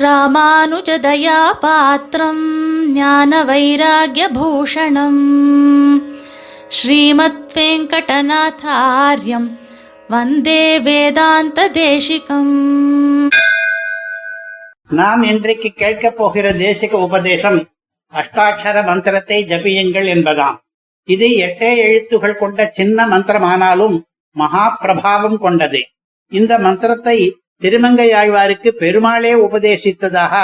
ராமானுஜதயாபாத்திரம் ஞான வைராகியபூஷணம் ஸ்ரீமத் வெங்கடநாதாரியம் வந்தே வேதாந்த தேசிகம் நாம் இன்றைக்கு கேட்கப் போகிற தேசிக உபதேசம் அஷ்டாட்சர மந்திரத்தை ஜபியுங்கள் என்பதாம். இது எட்டே எழுத்துகள் கொண்ட சின்ன மந்திரமானாலும் மகா பிரபாவம் கொண்டது. இந்த மந்திரத்தை திருமங்கை ஆழ்வாருக்கு பெருமாளே உபதேசித்ததாக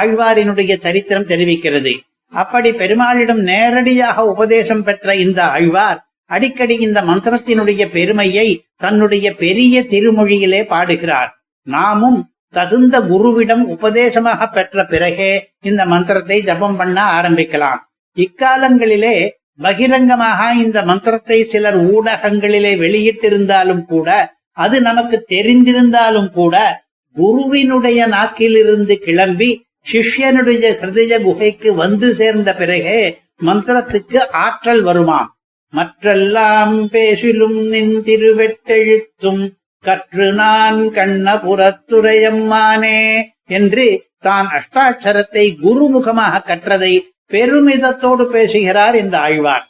ஆழ்வாரினுடைய சரித்திரம் தெரிவிக்கிறது. அப்படி பெருமாளிடம் நேரடியாக உபதேசம் பெற்ற இந்த ஆழ்வார் அடிக்கடி இந்த மந்திரத்தினுடைய பெருமையை தன்னுடைய பெரிய திருமொழியிலே பாடுகிறார். நாமும் தகுந்த குருவிடம் உபதேசமாக பெற்ற பிறகே இந்த மந்திரத்தை ஜபம் பண்ண ஆரம்பிக்கலாம். இக்காலங்களிலே பகிரங்கமாக இந்த மந்திரத்தை சிலர் ஊடகங்களிலே வெளியிட்டிருந்தாலும் கூட அது நமக்கு தெரிந்திருந்தாலும் கூட குருவினுடைய நாக்கிலிருந்து கிளம்பி சிஷ்யனுடைய ஹிருதய குகைக்கு வந்து சேர்ந்த பிறகே மந்திரத்துக்கு ஆற்றல் வருமாம் மற்றெல்லாம் பேசிலும் நின் திருவெட்டெழுத்தும் கற்று நான் கண்ணபுரத்துரையம்மானே என்று தான் அஷ்டாட்சரத்தை குருமுகமாக கற்றதை பெருமிதத்தோடு பேசுகிறார் இந்த ஆழ்வார்.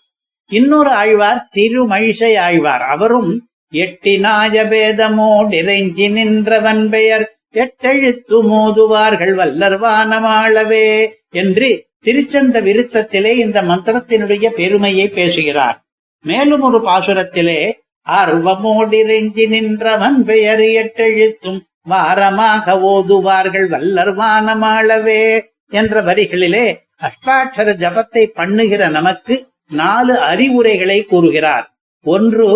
இன்னொரு ஆழ்வார் திருமழிசை ஆழ்வார். அவரும் எட்டினாய பேதமோடிறைஞ்சி நின்றவன் பெயர். எட்டெழுத்து மோதுவார்கள் வல்லர்வானமாளவே என்று திருச்சந்த விருத்தத்திலே இந்த மந்திரத்தினுடைய பெருமையை பேசுகிறார். மேலும் ஒரு பாசுரத்திலே ஆர்வமோடிறைஞ்சி நின்றவன் பெயர் எட்டெழுத்தும் வாரமாக ஓதுவார்கள் வல்லர்வானமாளவே என்ற வரிகளிலே அஷ்டாட்சர ஜபத்தை பண்ணுகிற நமக்கு நாலு அறிவுரைகளை கூறுகிறார். ஒன்று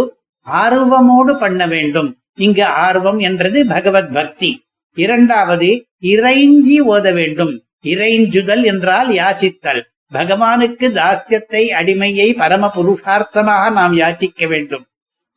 ஆர்வமோடு பண்ண வேண்டும். இங்கு ஆர்வம் என்றது பகவத் பக்தி. இரண்டாவது இறைஞ்சி ஓத வேண்டும். இறைஞ்சுதல் என்றால் யாச்சித்தல். பகவானுக்கு தாஸ்யத்தை அடிமையை பரம புருஷார்த்தமாக நாம் யாச்சிக்க வேண்டும்.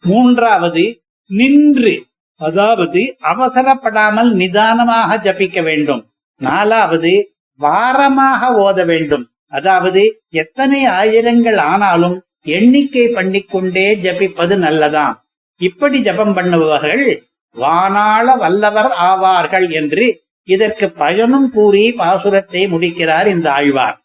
மூன்றாவது நின்று அதாவது அவசரப்படாமல் நிதானமாக ஜபிக்க வேண்டும். நாலாவது வாரமாக ஓத வேண்டும். அதாவது எத்தனை ஆயிரங்கள் ஆனாலும் எண்ணிக்கை பண்ணிக்கொண்டே ஜபிப்பது நல்லதாம். இப்படி ஜபம் பண்ணுபவர்கள் வானாள வல்லவர் ஆவார்கள் என்று இதற்கு பயனும் கூறி பாசுரத்தை முடிக்கிறார் இந்த ஆழ்வார்.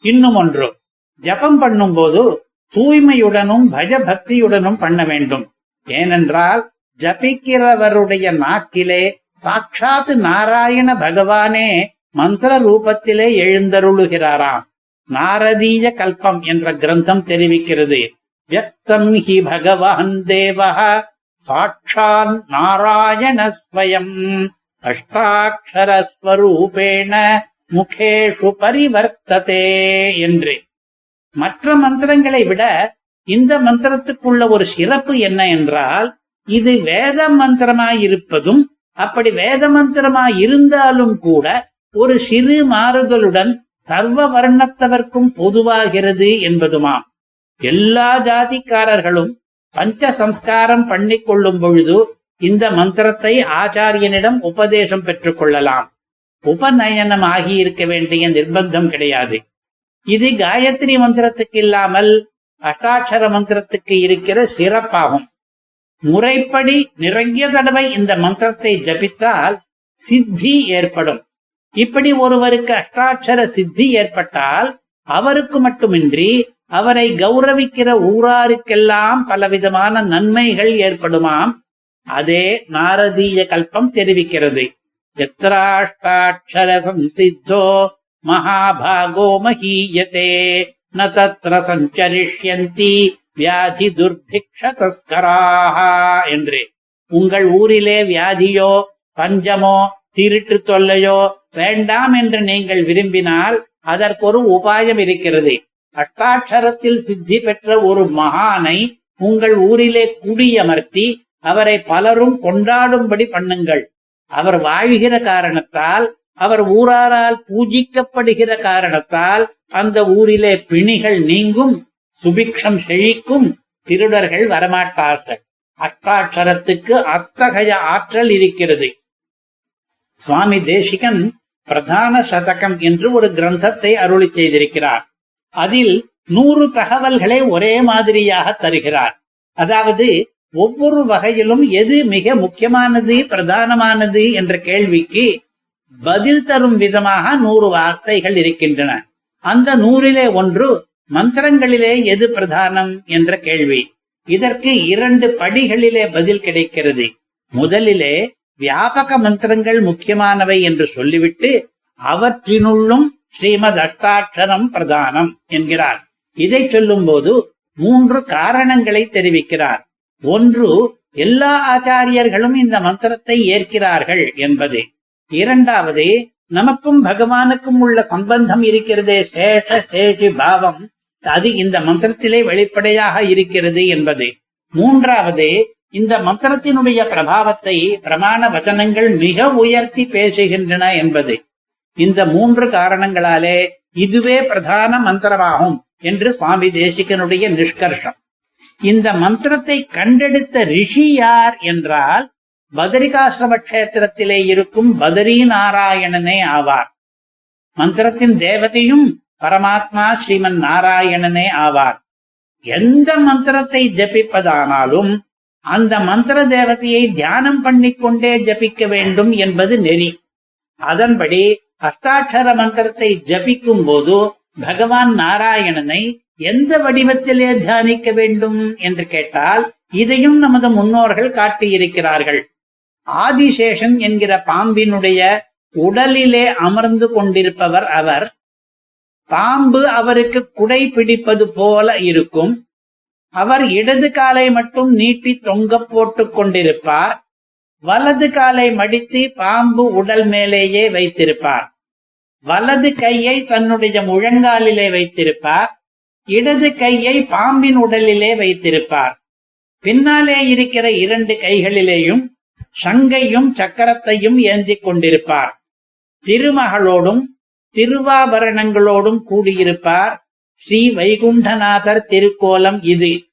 இன்னும் ஒன்று ஜபம் பண்ணும்போது தூய்மையுடனும் பஜ பக்தியுடனும் பண்ண வேண்டும். ஏனென்றால் ஜபிக்கிறவருடைய நாக்கிலே சாட்சாத் நாராயண பகவானே மந்திர ரூபத்திலே எழுந்தருளுகிறாராம். நாரதீய கல்பம் என்ற கிரந்தம் தெரிவிக்கிறது. வியக்தம் ஹி பகவான் தேவः சாட்சான் நாராயணஸ்வயம் அஷ்டாட்சரஸ்வரூபேண முகேஷு பரிவர்த்ததே என்று. மற்ற மந்திரங்களை விட இந்த மந்திரத்துக்குள்ள ஒரு சிறப்பு என்ன என்றால் இது வேத மந்திரமாயிருப்பதும் அப்படி வேத மந்திரமாயிருந்தாலும் கூட ஒரு சிறு மாறுதலுடன் சர்வ வர்ணத்தவர்க்கும் பொதுவாகிறது என்பதுமாம். எல்லா ஜாதிக்காரர்களும் பஞ்ச சம்ஸ்காரம் பண்ணி கொள்ளும் பொழுது இந்த மந்திரத்தை ஆச்சாரியனிடம் உபதேசம் பெற்றுக் கொள்ளலாம். உபநயனம் ஆகியிருக்க வேண்டிய நிர்பந்தம் கிடையாது. இது காயத்ரி மந்திரத்துக்கு இல்லாமல் அஷ்டாட்சர மந்திரத்துக்கு இருக்கிற சிறப்பாகும். முறைப்படி நிறைய தடவை இந்த மந்திரத்தை ஜபித்தால் சித்தி ஏற்படும். இப்படி ஒருவருக்கு அஷ்டாட்சர சித்தி ஏற்பட்டால் அவருக்கு மட்டுமின்றி அவரை கௌரவிக்கிற ஊராருக்கெல்லாம் பலவிதமான நன்மைகள் ஏற்படுமாம். அதே நாரதீய கல்பம் தெரிவிக்கிறது. எத்திராஷ்டாட்சர சம்சித்தோ மகாபாகோ மகீயதே ந தத்ர சஞ்சரிஷ்யந்தி வியாதி துர்பிக்ஷ தஸ்கராக என்று. உங்கள் ஊரிலே வியாதியோ பஞ்சமோ திருட்டு தொல்லையோ வேண்டாம் என்று நீங்கள் விரும்பினால் அதற்கொரு உபாயம் இருக்கிறது. அஷ்டாட்சரத்தில் சித்தி பெற்ற ஒரு மகானை உங்கள் ஊரிலே குடியமர்த்தி அவரை பலரும் கொண்டாடும்படி பண்ணுங்கள். அவர் வாழ்கிற காரணத்தால் அவர் ஊராரால் பூஜிக்கப்படுகிற காரணத்தால் அந்த ஊரிலே பிணிகள் நீங்கும் சுபிக்ஷம் செழிக்கும் திருடர்கள் வரமாட்டார்கள். அஷ்டாட்சரத்துக்கு அத்தகைய ஆற்றல் இருக்கிறது. சுவாமி தேசிகன் பிரதான சதகம் என்று ஒரு கிரந்தத்தை அருளி செய்திருக்கிறார். அதில் நூறு தகவல்களை ஒரே மாதிரியாக தருகிறார். அதாவது ஒவ்வொரு வகையிலும் எது மிக முக்கியமானது பிரதானமானது என்ற கேள்விக்கு பதில் தரும் விதமாக நூறு வார்த்தைகள் இருக்கின்றன. அந்த நூறிலே ஒன்று மந்திரங்களிலே எது பிரதானம் என்ற கேள்வி. இதற்கு இரண்டு படிகளிலே பதில் கிடைக்கிறது. முதலிலே வியாபக மந்திரங்கள் முக்கியமானவை என்று சொல்லிவிட்டு அவற்றினுள்ளும் ஸ்ரீமத் அஷ்டாட்சரம் பிரதானம் என்கிறார். இதை சொல்லும் போது மூன்று காரணங்களை தெரிவிக்கிறார். ஒன்று எல்லா ஆச்சாரியர்களும் இந்த மந்திரத்தை ஏற்கிறார்கள் என்பது. இரண்டாவது நமக்கும் பகவானுக்கும் உள்ள சம்பந்தம் இருக்கிறதே சேஷ சேஷி பாவம் அது இந்த மந்திரத்திலே வெளிப்படையாக இருக்கிறது என்பது. மூன்றாவது இந்த மந்திரத்தினுடைய பிரபாவத்தை பிரமாண வச்சனங்கள் மிக உயர்த்தி பேசுகின்றன என்பது. இந்த மூன்று காரணங்களாலே இதுவே பிரதான மந்திரமாகும் என்று சுவாமி தேசிகனுடைய நிஷ்கர்ஷம். இந்த மந்திரத்தை கண்டெடுத்த ரிஷி யார் என்றால் பதரிகாசிரம கஷேத்திரத்திலே இருக்கும் பதரி நாராயணனே ஆவார். மந்திரத்தின் தேவதையும் பரமாத்மா ஸ்ரீமன் நாராயணனே ஆவார். எந்த மந்திரத்தை ஜபிப்பதானாலும் அந்த மந்திர தேவதையை தியானம் பண்ணிக்கொண்டே ஜபிக்க வேண்டும் என்பது நெறி. அதன்படி அஷ்டாட்சர மந்திரத்தை ஜபிக்கும் போது பகவான் நாராயணனை எந்த வடிவத்திலே தியானிக்க வேண்டும் என்று கேட்டால் இதையும் நமது முன்னோர்கள் காட்டியிருக்கிறார்கள். ஆதிசேஷன் என்கிற பாம்பினுடைய உடலிலே அமர்ந்து கொண்டிருப்பவர் அவர். பாம்பு அவருக்கு குடை பிடிப்பது போல இருக்கும். அவர் இடது காலை மட்டும் நீட்டி தொங்க போட்டுக் கொண்டிருப்பார். வலது காலை மடித்து பாம்பு உடல் மேலேயே வைத்திருப்பார். வலது கையை தன்னுடைய முழங்காலிலே வைத்திருப்பார். இடது கையை பாம்பின் உடலிலே வைத்திருப்பார். பின்னாலே இருக்கிற இரண்டு கைகளிலேயும் சங்கையும் சக்கரத்தையும் ஏந்தி கொண்டிருப்பார். திருமகளோடும் திருவாபரணங்களோடும் கூடியிருப்பார். ஸ்ரீ வைகுண்டநாதர் திருக்கோலம் இது.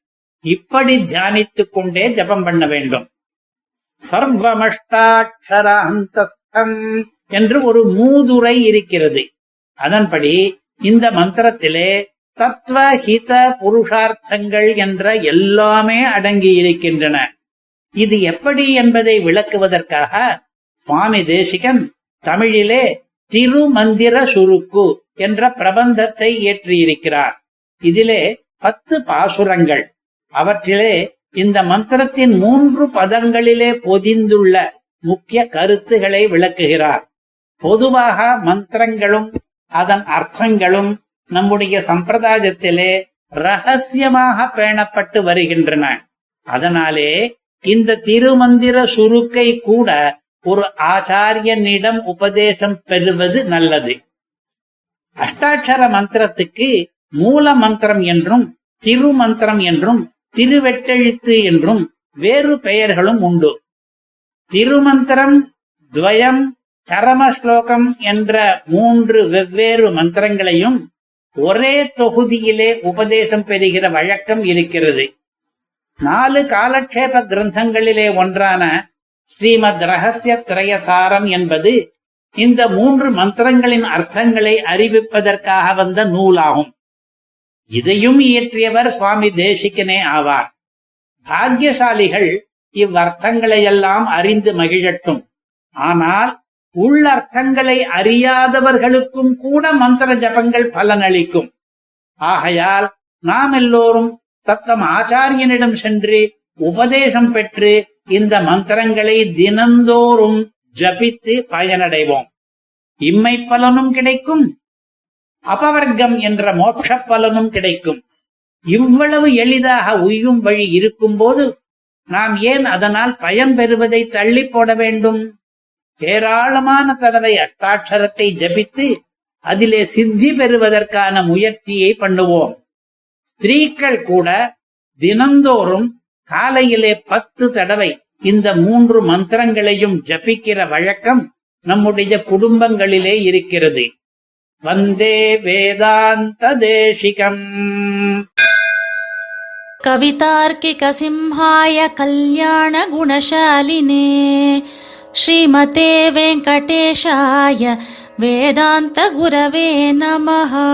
இப்படி தியானித்துக் கொண்டே ஜபம் பண்ண வேண்டும். சர்வமஷ்டாட்சராந்தஸ்தம் என்று ஒரு மூதுரை இருக்கிறது. அதன்படி இந்த மந்திரத்திலே தத்துவ ஹித புருஷார்த்தங்கள் என்ற எல்லாமே அடங்கி இருக்கின்றன. இது எப்படி என்பதை விளக்குவதற்காக சுவாமி தேசிகன் தமிழிலே திருமந்திர சுருக்கு என்ற பிரபந்தத்தை இயற்றியிருக்கிறார் இதிலே பத்து பாசுரங்கள். அவற்றிலே இந்த மந்திரத்தின் மூன்று பதங்களிலே பொதிந்துள்ள முக்கிய கருத்துகளை விளக்குகிறார். பொதுவாக மந்திரங்களும் அதன் அர்த்தங்களும் நம்முடைய சம்பிரதாயத்திலே ரகசியமாக பேணப்பட்டு வருகின்றன. அதனாலே இந்த திருமந்திர சுருக்கை கூட ஒரு ஆச்சாரியனிடம் உபதேசம் பெறுவது நல்லது. அஷ்டாட்சர மந்திரத்துக்கு மூல மந்திரம் என்றும் திருமந்திரம் என்றும் திருவெட்டெழுத்து என்றும் வேறு பெயர்களும் உண்டு. திருமந்திரம் துவயம் சரம ஸ்லோகம் என்ற மூன்று வெவ்வேறு மந்திரங்களையும் ஒரே தொகுதியிலே உபதேசம் பெறுகிற வழக்கம் இருக்கிறது. நாலு காலக்ஷேப கிரந்தங்களிலே ஒன்றான ஸ்ரீமத் ரகசிய திரையசாரம் என்பது இந்த மூன்று மந்திரங்களின் அர்த்தங்களை அறிவிப்பதற்காக வந்த நூலாகும். இதையும் இயற்றியவர் சுவாமி தேசிகனே ஆவார். பாக்கியசாலிகள் இவ்வர்த்தங்களையெல்லாம் அறிந்து மகிழட்டும். ஆனால் உள்ளர்த்தங்களை அறியாதவர்களுக்கும் கூட மந்திர ஜபங்கள் பலனளிக்கும். ஆகையால் நாம் எல்லோரும் தத்தம் ஆச்சாரியனிடம் சென்று உபதேசம் பெற்று இந்த மந்திரங்களை தினந்தோறும் ஜபித்து பயனடைவோம். இம்மை பலனும் கிடைக்கும் அபவர்க்கம் என்ற மோட்ச பலனும் கிடைக்கும். இவ்வளவு எளிதாக உய்யும் வழி இருக்கும்போது நாம் ஏன் அதனால் பயன் பெறுவதை தள்ளி போட வேண்டும்? ஏராளமான தடவை அஷ்டாட்சரத்தை ஜபித்து அதிலே சித்தி பெறுவதற்கான முயற்சியை பண்ணுவோம். ஸ்திரீக்கள் கூட தினந்தோறும் காலையிலே பத்து தடவை இந்த மூன்று மந்திரங்களையும் ஜபிக்கிற வழக்கம் நம்முடைய குடும்பங்களிலே இருக்கிறது. வந்தே வேதாந்த தேசிகம். கவிதார்க்கிக சிம்ஹாய கல்யாண குணசாலினே ஸ்ரீமதே வெங்கடேஷாய வேதாந்த குரவே நமஹா.